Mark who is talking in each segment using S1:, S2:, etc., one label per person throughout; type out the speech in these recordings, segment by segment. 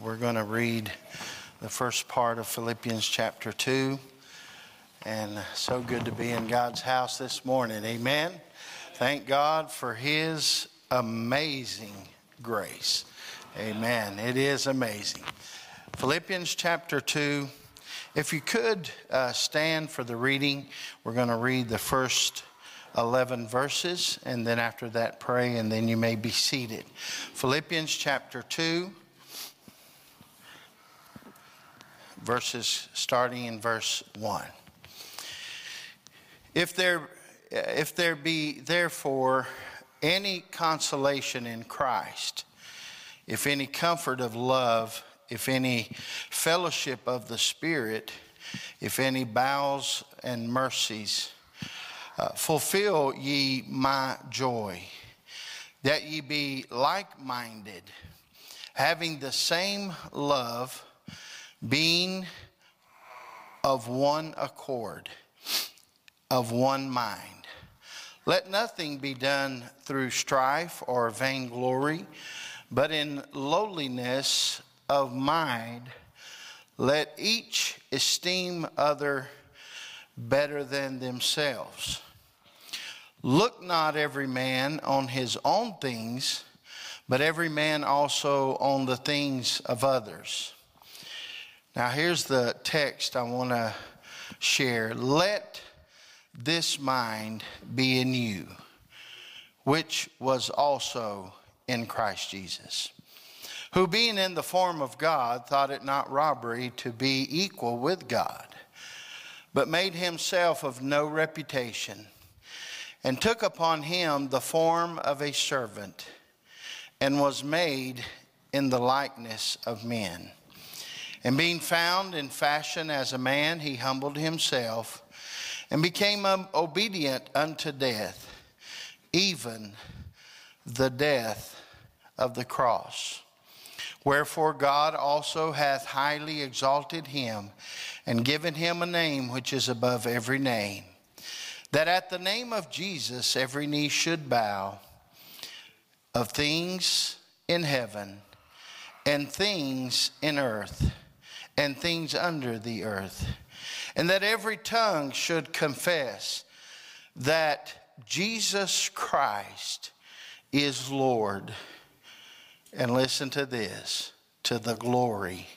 S1: we're going to read the first part of Philippians chapter 2. And so good to be in God's house this morning. Amen. Thank God for His amazing grace. Amen. It is amazing. Philippians chapter 2. If you could uh, stand for the reading, we're going to read the first 11 verses, and then after that, pray, and then you may be seated. Philippians chapter 2, verses starting in verse 1. If there, if there be therefore any consolation in Christ, if any comfort of love, if any fellowship of the Spirit, if any bowels and mercies, uh, fulfill ye my joy, that ye be like minded, having the same love, being of one accord, of one mind. Let nothing be done through strife or vainglory, but in lowliness of mind, let each esteem other better than themselves. Look not every man on his own things, but every man also on the things of others. Now, here's the text I want to share. Let this mind be in you, which was also in Christ Jesus, who being in the form of God thought it not robbery to be equal with God, but made himself of no reputation and took upon him the form of a servant, and was made in the likeness of men. And being found in fashion as a man, he humbled himself and became obedient unto death, even the death of the cross. Wherefore God also hath highly exalted him and given him a name which is above every name that at the name of Jesus every knee should bow of things in heaven and things in earth and things under the earth, and that every tongue should confess that Jesus Christ is Lord. And listen to this to the glory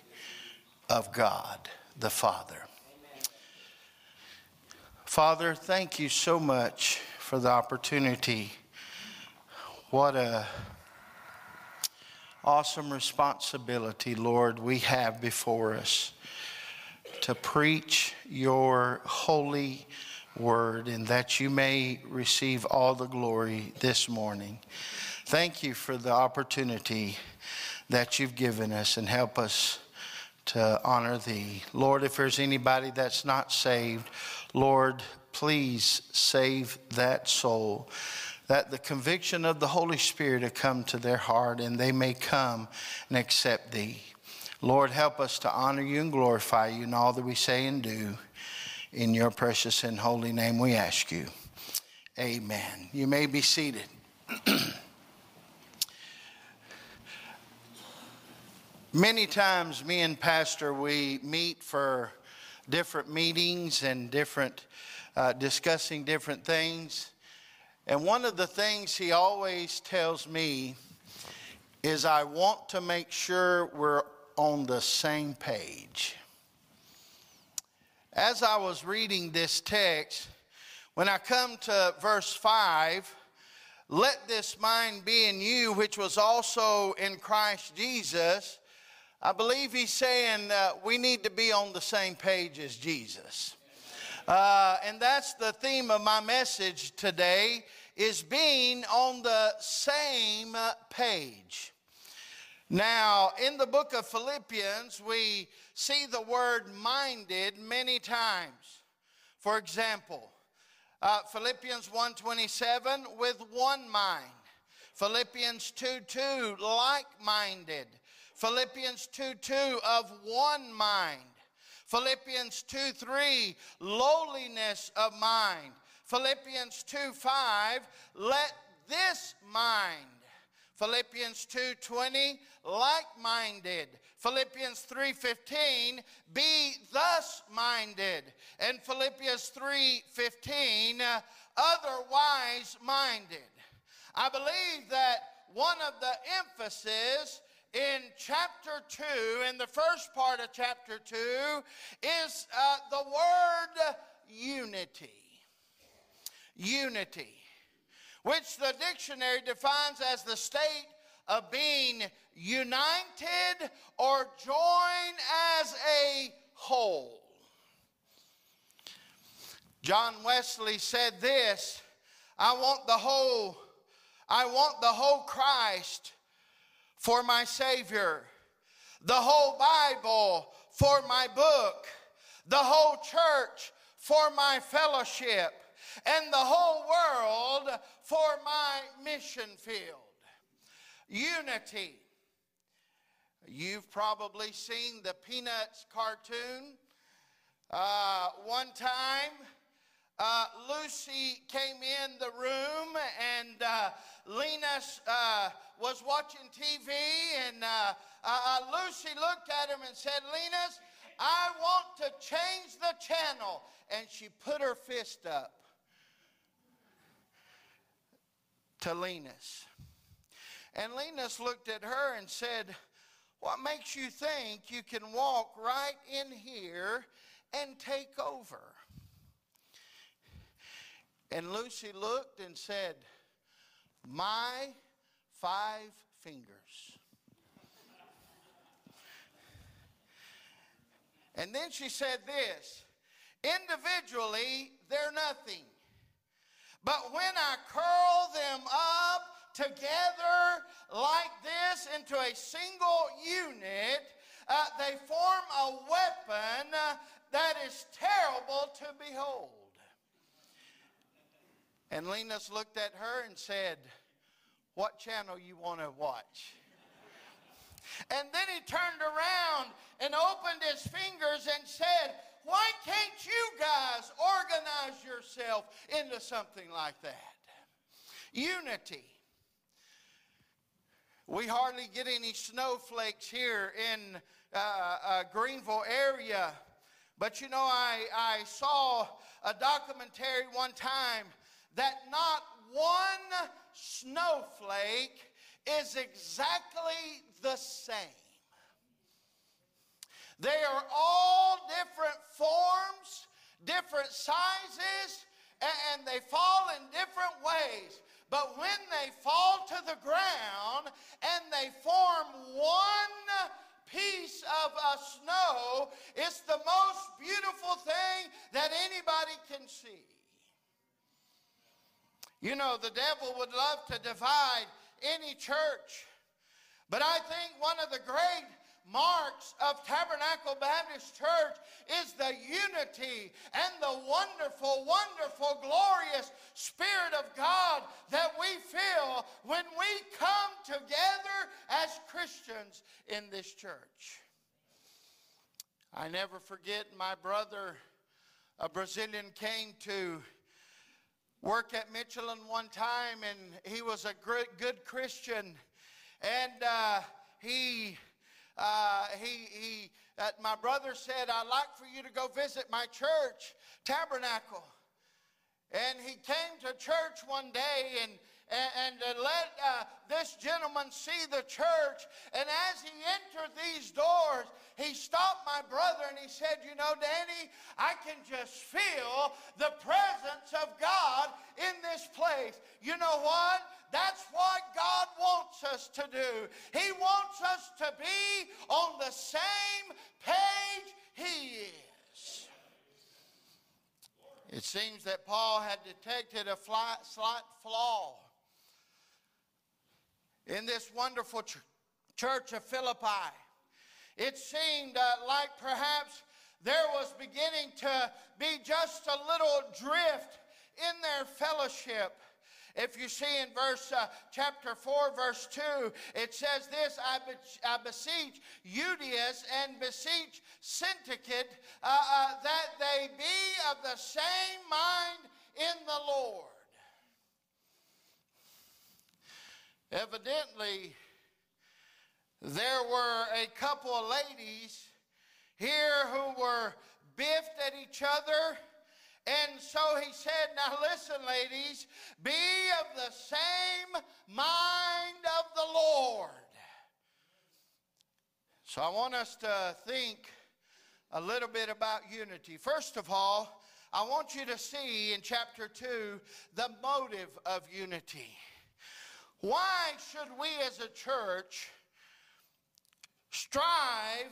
S1: of God the Father. Father, thank you so much for the opportunity. What a awesome responsibility, Lord, we have before us to preach your holy word and that you may receive all the glory this morning. Thank you for the opportunity that you've given us and help us to honor thee. Lord, if there's anybody that's not saved, Lord, please save that soul. That the conviction of the Holy Spirit have come to their heart and they may come and accept thee. Lord, help us to honor you and glorify you in all that we say and do. In your precious and holy name we ask you. Amen. You may be seated. Many times, me and Pastor, we meet for different meetings and different uh, discussing different things. And one of the things he always tells me is, I want to make sure we're on the same page. As I was reading this text, when I come to verse 5, let this mind be in you, which was also in Christ Jesus. I believe he's saying uh, we need to be on the same page as Jesus. Uh, and that's the theme of my message today is being on the same page. Now, in the book of Philippians, we see the word minded many times. For example, uh, Philippians 1:27 with one mind. Philippians 2:2 like-minded. Philippians 2 2 of one mind. Philippians 2 3, lowliness of mind. Philippians 2 5, let this mind. Philippians 2:20, like-minded. Philippians 3:15, be thus minded. And Philippians 3:15, uh, otherwise minded. I believe that one of the emphasis in chapter 2, in the first part of chapter 2, is uh, the word unity. Unity which the dictionary defines as the state of being united or joined as a whole. John Wesley said this I want the whole, I want the whole Christ for my Savior, the whole Bible for my book, the whole church for my fellowship and the whole world for my mission field. Unity. You've probably seen the Peanuts cartoon. Uh, one time, uh, Lucy came in the room and uh, Linus uh, was watching TV and uh, uh, uh, Lucy looked at him and said, Linus, I want to change the channel. And she put her fist up. To Linus. And Linus looked at her and said, What makes you think you can walk right in here and take over? And Lucy looked and said, My five fingers. and then she said this individually, they're nothing. But when I curl them up together like this into a single unit, uh, they form a weapon uh, that is terrible to behold. And Linus looked at her and said, What channel you want to watch? And then he turned around and opened his fingers and said, why can't you guys organize yourself into something like that? Unity. We hardly get any snowflakes here in uh, uh, Greenville area. But you know, I, I saw a documentary one time that not one snowflake is exactly the same. They are all different forms, different sizes, and they fall in different ways. But when they fall to the ground and they form one piece of a snow, it's the most beautiful thing that anybody can see. You know, the devil would love to divide any church. But I think one of the great marks of Tabernacle Baptist Church is the unity and the wonderful, wonderful, glorious Spirit of God that we feel when we come together as Christians in this church. I never forget my brother, a Brazilian, came to work at Michelin one time, and he was a good, Christian. And uh, he uh, he, he uh, my brother said, I'd like for you to go visit my church, Tabernacle. And he came to church one day and, and, and let uh, this gentleman see the church. And as he entered these doors, he stopped my brother and he said, You know, Danny, I can just feel the presence of God in this place. You know what? That's what God wants us to do. He wants us to be on the same page He is. It seems that Paul had detected a slight flaw in this wonderful ch- church of Philippi. It seemed uh, like perhaps there was beginning to be just a little drift in their fellowship. If you see in verse uh, chapter 4, verse 2, it says this I, be- I beseech Euodias and beseech Syntyche uh, uh, that they be of the same mind in the Lord. Evidently, there were a couple of ladies here who were biffed at each other. And so he said, Now listen, ladies, be of the same mind of the Lord. So I want us to think a little bit about unity. First of all, I want you to see in chapter 2 the motive of unity. Why should we as a church strive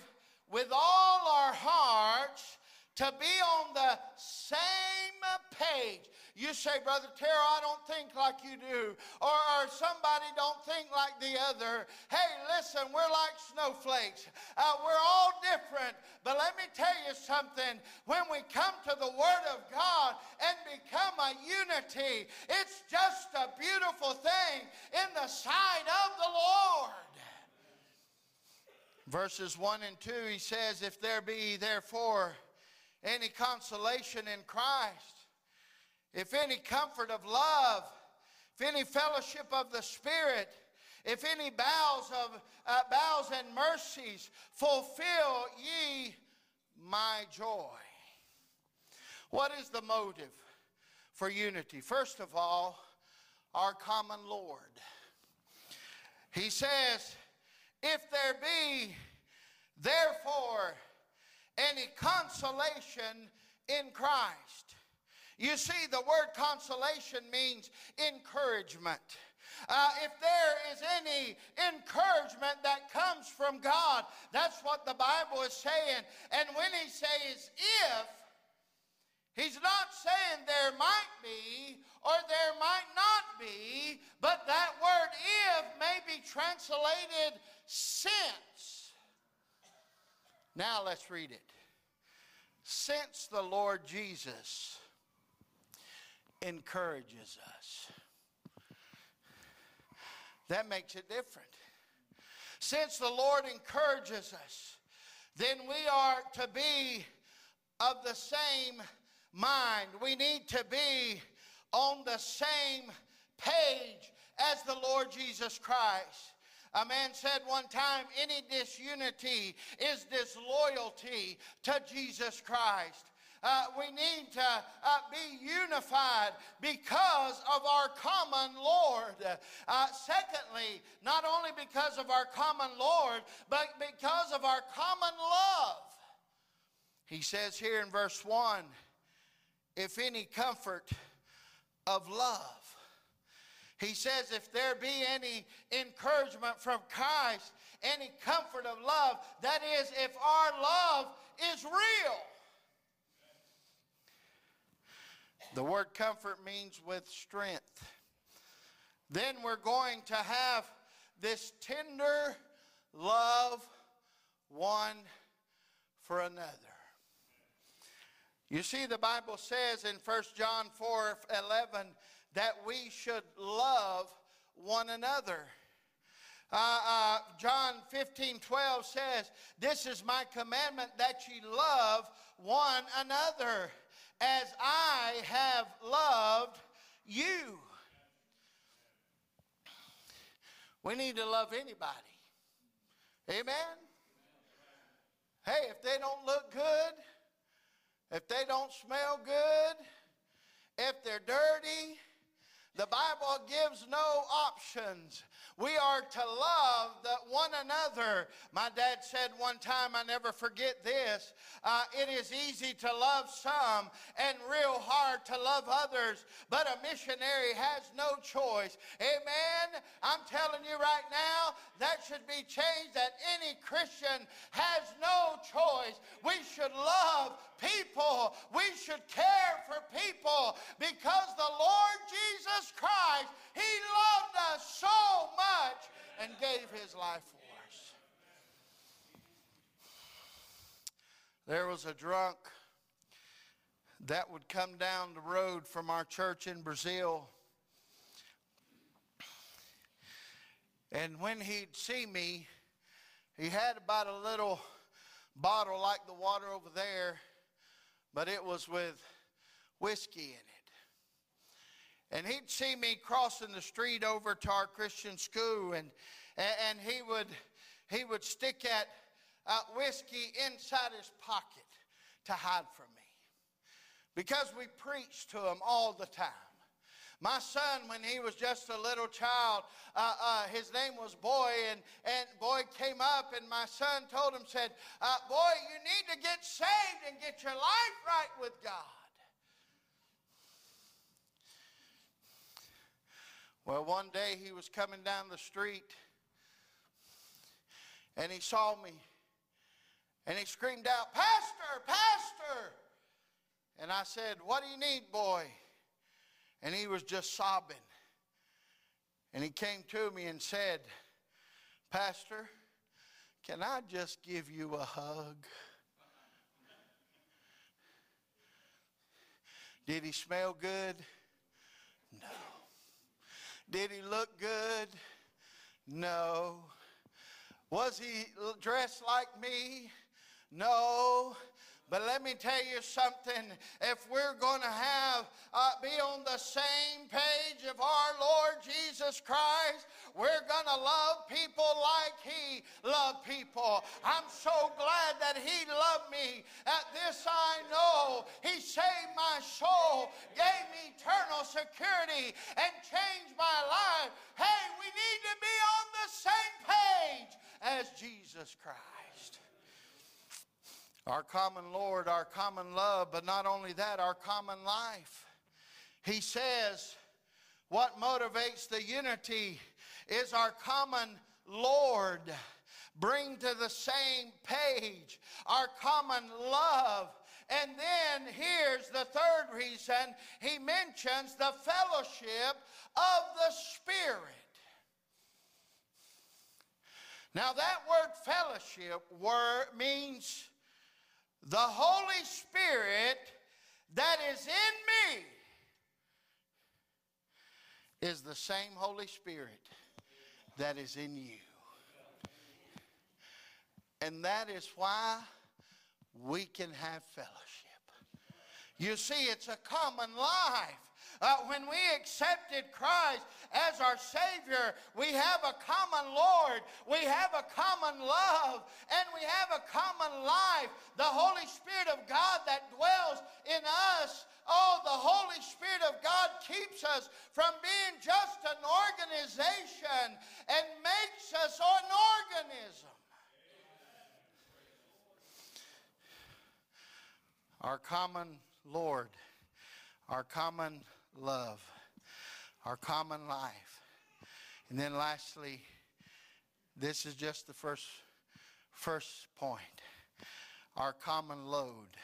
S1: with all our hearts to be on the same page. You say, Brother Terrell, I don't think like you do, or, or somebody don't think like the other. Hey, listen, we're like snowflakes. Uh, we're all different. But let me tell you something. When we come to the Word of God and become a unity, it's just a beautiful thing in the sight of the Lord. Verses 1 and 2, he says, If there be therefore any consolation in Christ, if any comfort of love, if any fellowship of the Spirit, if any bowels of uh, bowels and mercies, fulfill ye my joy. What is the motive for unity? First of all, our common Lord. He says, if there be therefore any consolation in Christ. You see, the word consolation means encouragement. Uh, if there is any encouragement that comes from God, that's what the Bible is saying. And when he says if, he's not saying there might be or there might not be, but that word if may be translated since. Now let's read it. Since the Lord Jesus encourages us, that makes it different. Since the Lord encourages us, then we are to be of the same mind. We need to be on the same page as the Lord Jesus Christ. A man said one time, any disunity is disloyalty to Jesus Christ. Uh, we need to uh, be unified because of our common Lord. Uh, secondly, not only because of our common Lord, but because of our common love. He says here in verse 1 if any comfort of love. He says, if there be any encouragement from Christ, any comfort of love, that is, if our love is real. The word comfort means with strength. Then we're going to have this tender love one for another. You see, the Bible says in 1 John 4 11, that we should love one another. Uh, uh, John 15, 12 says, This is my commandment that ye love one another as I have loved you. We need to love anybody. Amen? Hey, if they don't look good, if they don't smell good, if they're dirty, the Bible gives no options. We are to love the one another. My dad said one time, I never forget this uh, it is easy to love some and real hard to love others, but a missionary has no choice. Amen. I'm telling you right now, that should be changed that any Christian has no choice. We should love people, we should care for people because the Lord Jesus Christ, He loved us so much and gave His life for us. There was a drunk that would come down the road from our church in Brazil. And when he'd see me, he had about a little bottle like the water over there, but it was with whiskey in it. And he'd see me crossing the street over to our Christian school, and, and he, would, he would stick that uh, whiskey inside his pocket to hide from me. Because we preached to him all the time. My son, when he was just a little child, uh, uh, his name was Boy, and, and Boy came up, and my son told him, said, uh, Boy, you need to get saved and get your life right with God. Well, one day he was coming down the street, and he saw me, and he screamed out, Pastor, Pastor! And I said, What do you need, boy? And he was just sobbing. And he came to me and said, Pastor, can I just give you a hug? Did he smell good? No. Did he look good? No. Was he dressed like me? No. But let me tell you something. If we're going to have uh, be on the same page of our Lord Jesus Christ, we're going to love people like He loved people. I'm so glad that He loved me. At this I know He saved my soul, gave me eternal security, and changed my life. Hey, we need to be on the same page as Jesus Christ our common Lord, our common love, but not only that, our common life. He says, what motivates the unity is our common Lord. Bring to the same page our common love. And then here's the third reason he mentions the fellowship of the Spirit. Now, that word fellowship word means the Holy Spirit that is in me is the same Holy Spirit that is in you. And that is why we can have fellowship. You see, it's a common life. Uh, when we accepted Christ as our Savior, we have a common Lord, we have a common love, and we have a common life. The Holy Spirit of God that dwells in us. Oh, the Holy Spirit of God keeps us from being just an organization and makes us an organism. Our common Lord, our common love, our common life. And then lastly, this is just the first, first point our common load.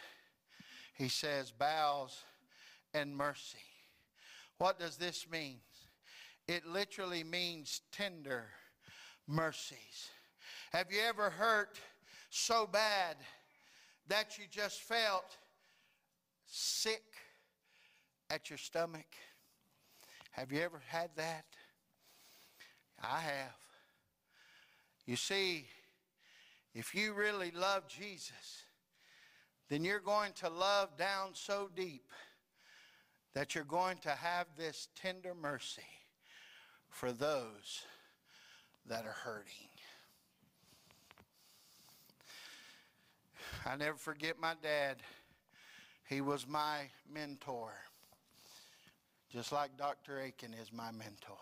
S1: He says, bowels and mercy. What does this mean? It literally means tender mercies. Have you ever hurt so bad that you just felt sick at your stomach? Have you ever had that? I have. You see, if you really love Jesus, then you're going to love down so deep that you're going to have this tender mercy for those that are hurting. I never forget my dad. He was my mentor just like Dr. Aiken is my mentor.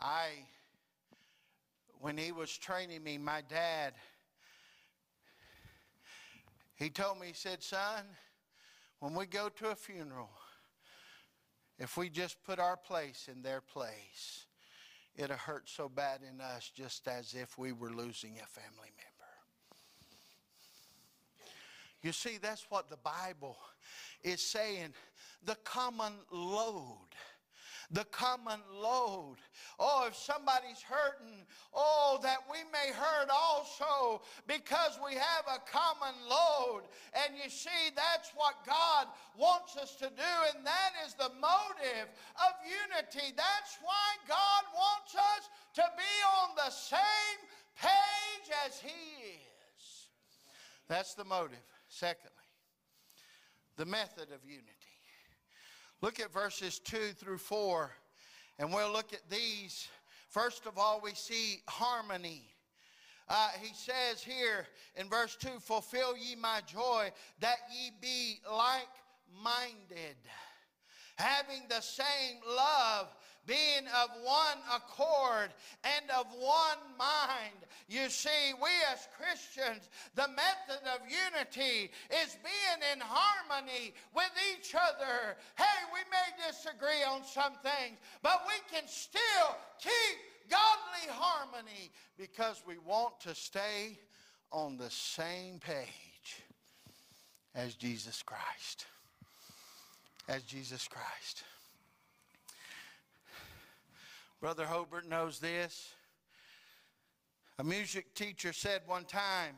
S1: I, when he was training me, my dad, he told me, he said, son, when we go to a funeral, if we just put our place in their place, it'll hurt so bad in us just as if we were losing a family member. You see, that's what the Bible is saying. The common load. The common load. Oh, if somebody's hurting, oh, that we may hurt also because we have a common load. And you see, that's what God wants us to do, and that is the motive of unity. That's why God wants us to be on the same page as He is. That's the motive. Secondly, the method of unity. Look at verses 2 through 4, and we'll look at these. First of all, we see harmony. Uh, he says here in verse 2 Fulfill ye my joy, that ye be like minded, having the same love being of one accord and of one mind. You see, we as Christians, the method of unity is being in harmony with each other. Hey, we may disagree on some things, but we can still keep godly harmony because we want to stay on the same page as Jesus Christ. As Jesus Christ. Brother Hobart knows this. A music teacher said one time,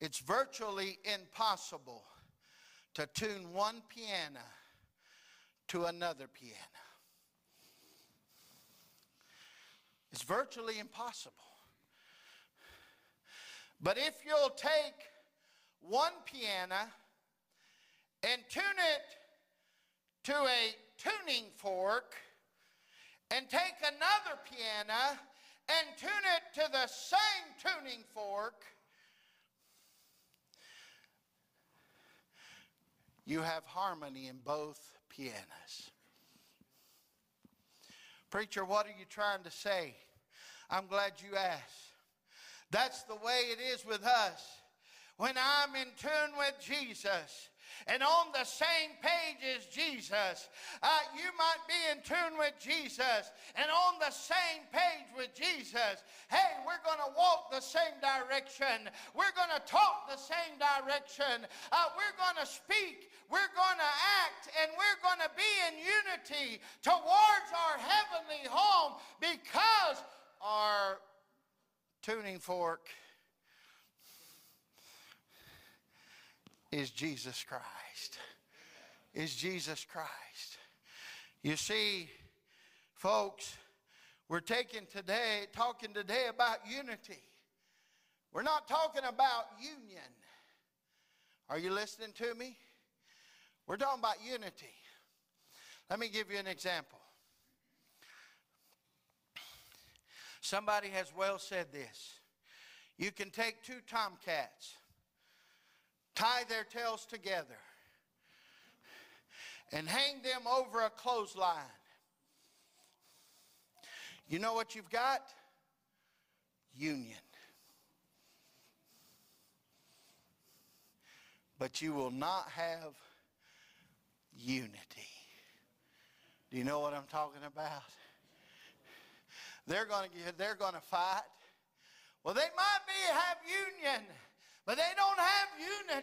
S1: it's virtually impossible to tune one piano to another piano. It's virtually impossible. But if you'll take one piano and tune it to a tuning fork, and take another piano and tune it to the same tuning fork, you have harmony in both pianos. Preacher, what are you trying to say? I'm glad you asked. That's the way it is with us. When I'm in tune with Jesus, and on the same page as Jesus. Uh, you might be in tune with Jesus and on the same page with Jesus. Hey, we're going to walk the same direction. We're going to talk the same direction. Uh, we're going to speak. We're going to act. And we're going to be in unity towards our heavenly home because our tuning fork is Jesus Christ. Is Jesus Christ. You see, folks, we're taking today, talking today about unity. We're not talking about union. Are you listening to me? We're talking about unity. Let me give you an example. Somebody has well said this. You can take two tomcats tie their tails together, and hang them over a clothesline. You know what you've got? Union. But you will not have unity. Do you know what I'm talking about? They're going to they're going to fight. Well, they might be have union, but they don't have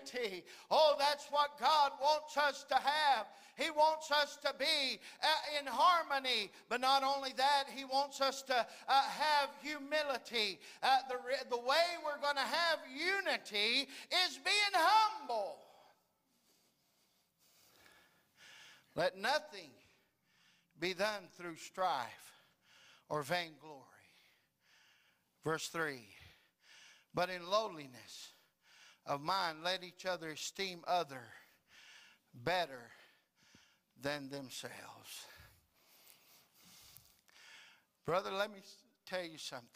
S1: unity. Oh, that's what God wants us to have. He wants us to be uh, in harmony. But not only that, He wants us to uh, have humility. Uh, the, the way we're going to have unity is being humble. Let nothing be done through strife or vainglory. Verse 3 But in lowliness, of mind, let each other esteem other better than themselves. Brother, let me tell you something.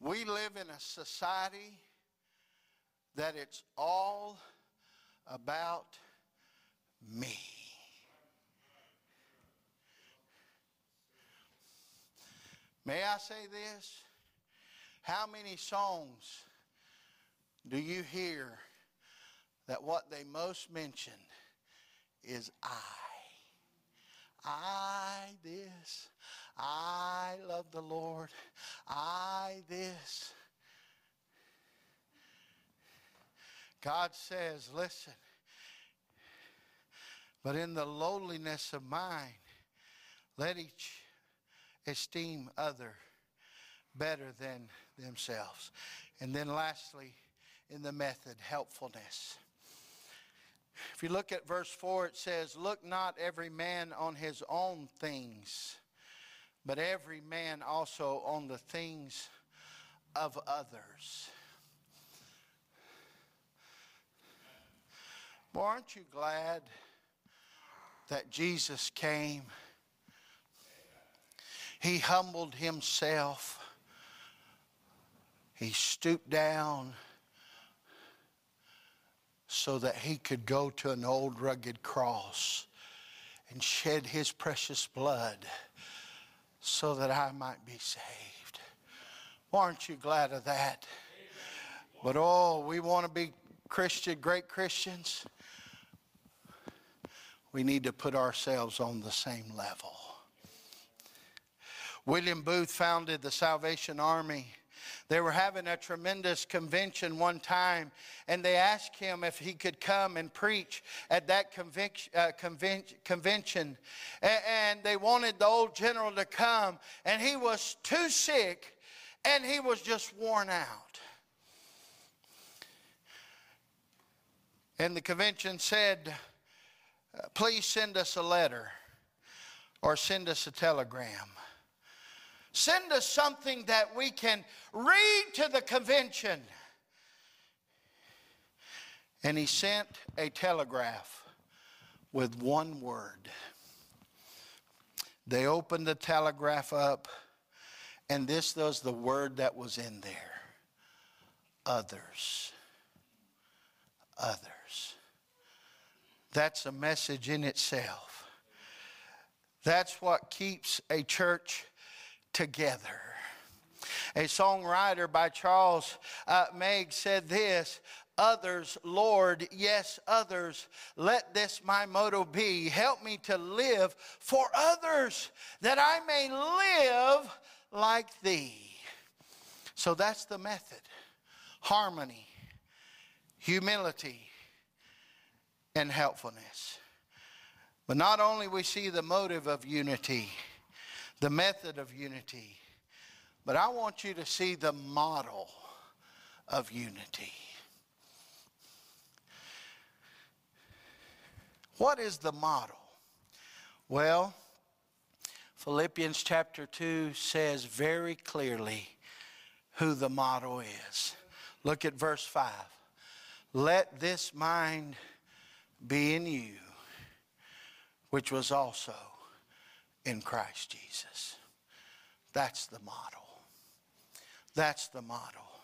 S1: We live in a society that it's all about me. May I say this? How many songs do you hear that what they most mention is I? I this. I love the Lord. I this. God says, listen, but in the lowliness of mind, let each esteem other better than themselves. And then lastly, in the method, helpfulness. If you look at verse 4, it says, Look not every man on his own things, but every man also on the things of others. Well, aren't you glad that Jesus came. He humbled himself. He stooped down so that he could go to an old rugged cross and shed his precious blood so that I might be saved. Aren't you glad of that? But oh, we want to be Christian, great Christians. We need to put ourselves on the same level. William Booth founded the Salvation Army. They were having a tremendous convention one time, and they asked him if he could come and preach at that convention. Uh, convention. And they wanted the old general to come, and he was too sick and he was just worn out. And the convention said, Please send us a letter or send us a telegram. Send us something that we can read to the convention. And he sent a telegraph with one word. They opened the telegraph up, and this was the word that was in there others. Others. That's a message in itself. That's what keeps a church together. A songwriter by Charles uh, Meigs said this Others, Lord, yes, others, let this my motto be. Help me to live for others, that I may live like thee. So that's the method harmony, humility, and helpfulness. But not only we see the motive of unity, the method of unity, but I want you to see the model of unity. What is the model? Well, Philippians chapter 2 says very clearly who the model is. Look at verse 5. Let this mind be in you, which was also in Christ Jesus. That's the model. That's the model.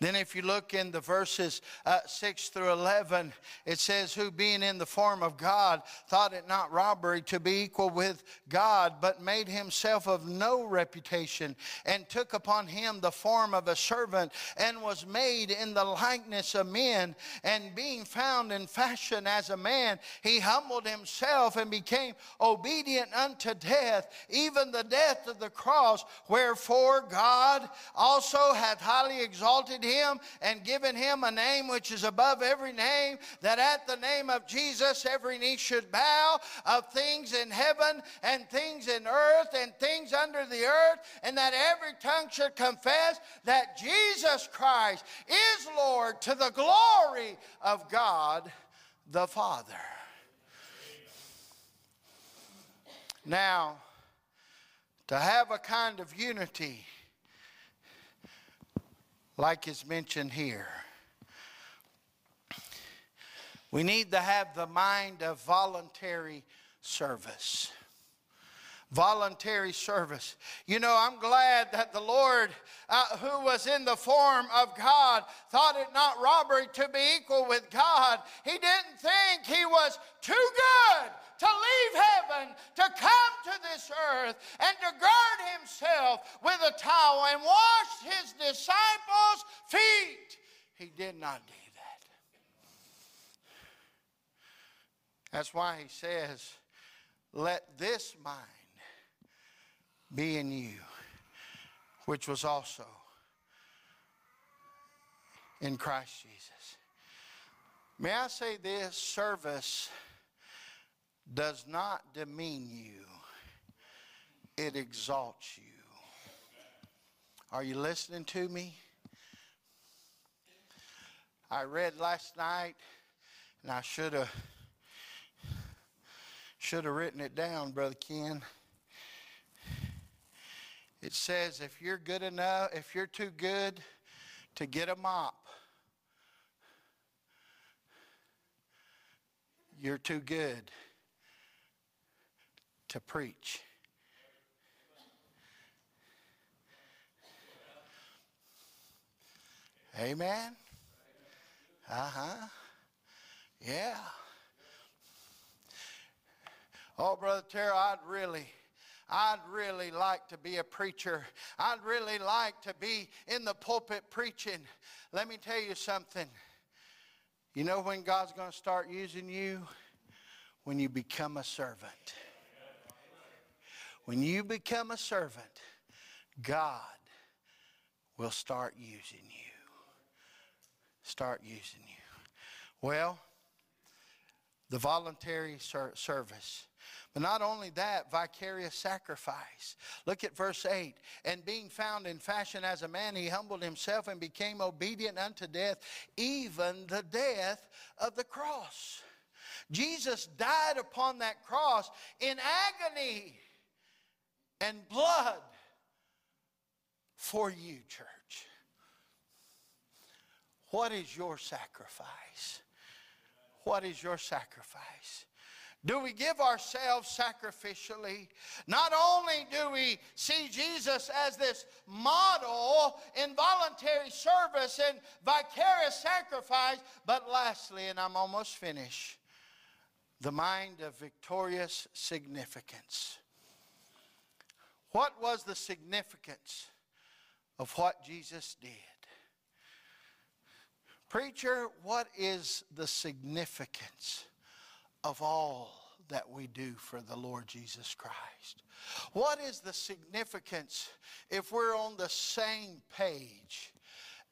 S1: Then, if you look in the verses uh, 6 through 11, it says, Who being in the form of God thought it not robbery to be equal with God, but made himself of no reputation, and took upon him the form of a servant, and was made in the likeness of men. And being found in fashion as a man, he humbled himself and became obedient unto death, even the death of the cross. Wherefore God also hath highly exalted him and given him a name which is above every name, that at the name of Jesus every knee should bow of things in heaven and things in earth and things under the earth, and that every tongue should confess that Jesus Christ is Lord to the glory of God the Father. Now, to have a kind of unity like is mentioned here. We need to have the mind of voluntary service. Voluntary service. You know, I'm glad that the Lord, uh, who was in the form of God, thought it not robbery to be equal with God. He didn't think he was too good to leave heaven, to come to this earth, and to gird himself with a towel and wash his disciples' feet. He did not do that. That's why he says, Let this mind be in you, which was also in Christ Jesus. May I say this service does not demean you, it exalts you. Are you listening to me? I read last night, and I should have should have written it down, Brother Ken. It says if you're good enough, if you're too good to get a mop, you're too good to preach. Amen. Uh huh. Yeah. Oh, Brother Terry, I'd really, I'd really like to be a preacher. I'd really like to be in the pulpit preaching. Let me tell you something. You know when God's going to start using you? When you become a servant. When you become a servant, God will start using you. Start using you. Well, the voluntary ser- service. But not only that, vicarious sacrifice. Look at verse 8. And being found in fashion as a man, he humbled himself and became obedient unto death, even the death of the cross. Jesus died upon that cross in agony and blood for you, church. What is your sacrifice? What is your sacrifice? Do we give ourselves sacrificially? Not only do we see Jesus as this model in voluntary service and vicarious sacrifice, but lastly, and I'm almost finished, the mind of victorious significance. What was the significance of what Jesus did? Preacher, what is the significance of all that we do for the Lord Jesus Christ? What is the significance if we're on the same page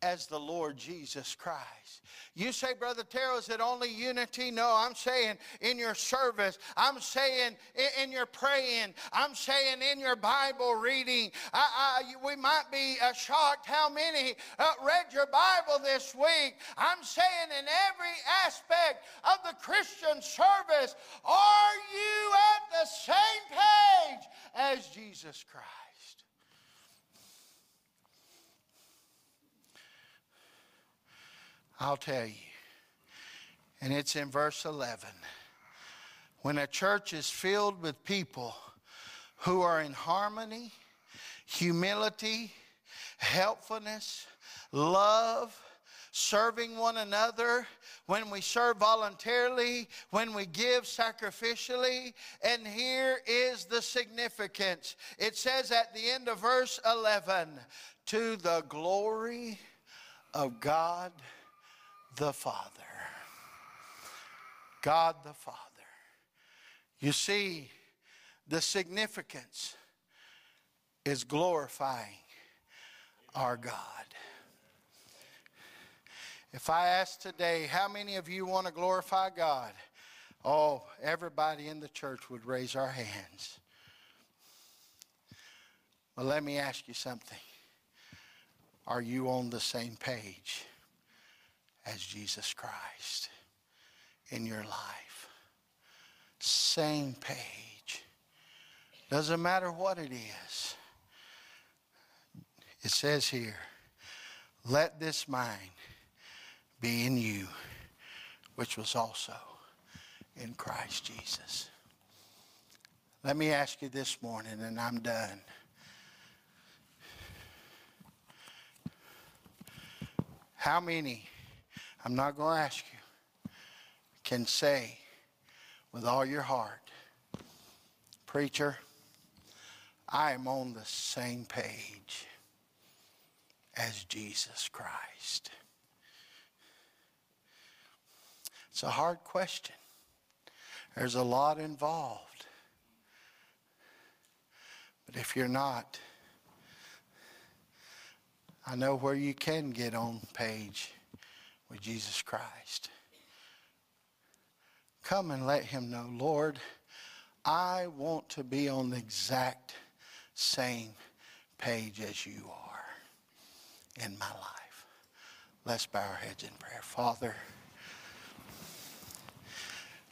S1: as the Lord Jesus Christ. You say, Brother Terrell, is it only unity? No, I'm saying in your service. I'm saying in, your praying. I'm saying in your Bible reading. I, I, we might be uh, shocked how many uh, read your Bible this week. I'm saying in every aspect of the Christian service, are you at the same page as Jesus Christ? I'll tell you. And it's in verse 11. When a church is filled with people who are in harmony, humility, helpfulness, love, serving one another, when we serve voluntarily, when we give sacrificially. And here is the significance it says at the end of verse 11 to the glory of God the Father. God the Father. You see, the significance is glorifying our God. If I ask today, how many of you want to glorify God? Oh, everybody in the church would raise our hands. Well, let me ask you something. Are you on the same page? As Jesus Christ in your life. Same page. Doesn't matter what it is. It says here, let this mind be in you, which was also in Christ Jesus. Let me ask you this morning, and I'm done. How many I'm not going to ask you, can say with all your heart, Preacher, I am on the same page as Jesus Christ. It's a hard question. There's a lot involved. But if you're not, I know where you can get on page with Jesus Christ. Come and let him know, Lord, I want to be on the exact same page as you are in my life. Let's bow our heads in prayer. Father,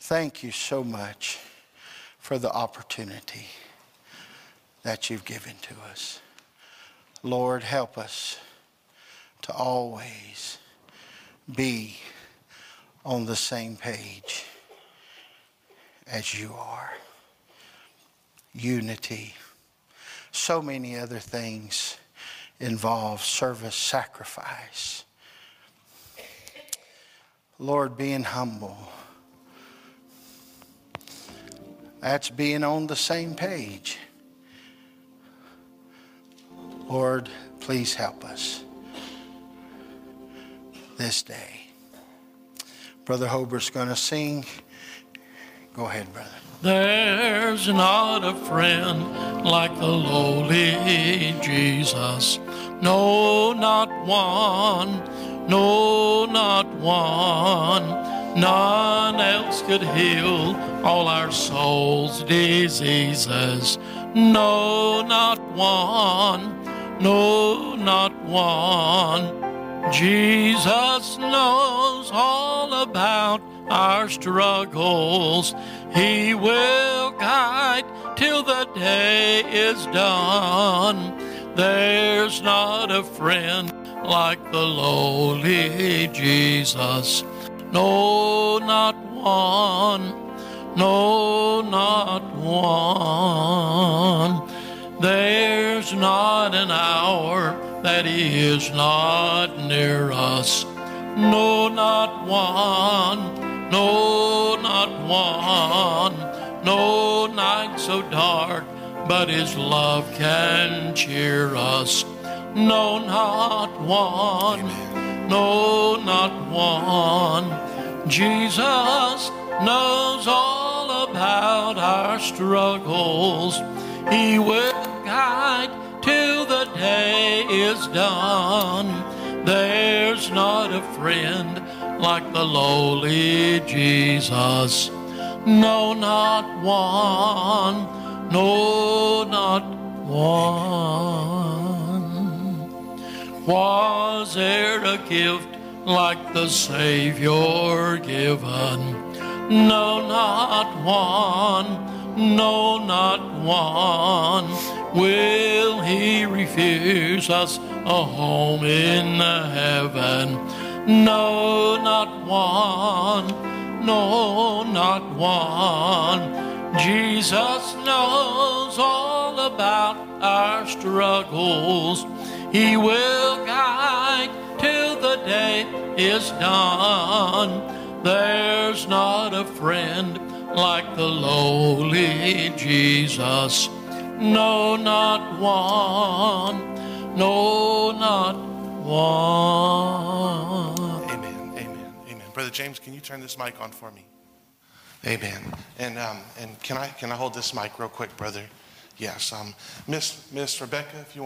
S1: thank you so much for the opportunity that you've given to us. Lord, help us to always be on the same page as you are. unity. So many other things involve service, sacrifice. Lord, being humble. That's being on the same page. Lord, please help us this day. Brother Hobart's going to sing. Go ahead, brother.
S2: There's not a friend like the lowly Jesus. No, not one. No, not one. None else could heal all our soul's diseases. No, not one. No, not one. Jesus knows all about our struggles. He will guide till the day is done. There's not a friend like the lowly Jesus. No, not one. No, not one. There's not an hour that He is not near us. No, not one. No, not one. No night so dark, but His love can cheer us. No, not one.
S1: Amen.
S2: No, not one. Jesus knows all about our struggles. He will guide till the day is done. There's not a friend like the lowly Jesus. No, not one. No, not one. Was there a gift like the Savior given? No, not one. No, not one. Will he refuse us a home in heaven? No, not one. No, not one. Jesus knows all about our struggles. He will guide till the day is done. There's not a friend like the lowly Jesus. No, not one. No, not one.
S3: Amen. Amen. Amen. Brother James, can you turn this mic on for me? Amen. And um, and can I can I hold this mic real quick, brother? Yes. Um, Miss Miss Rebecca, if you.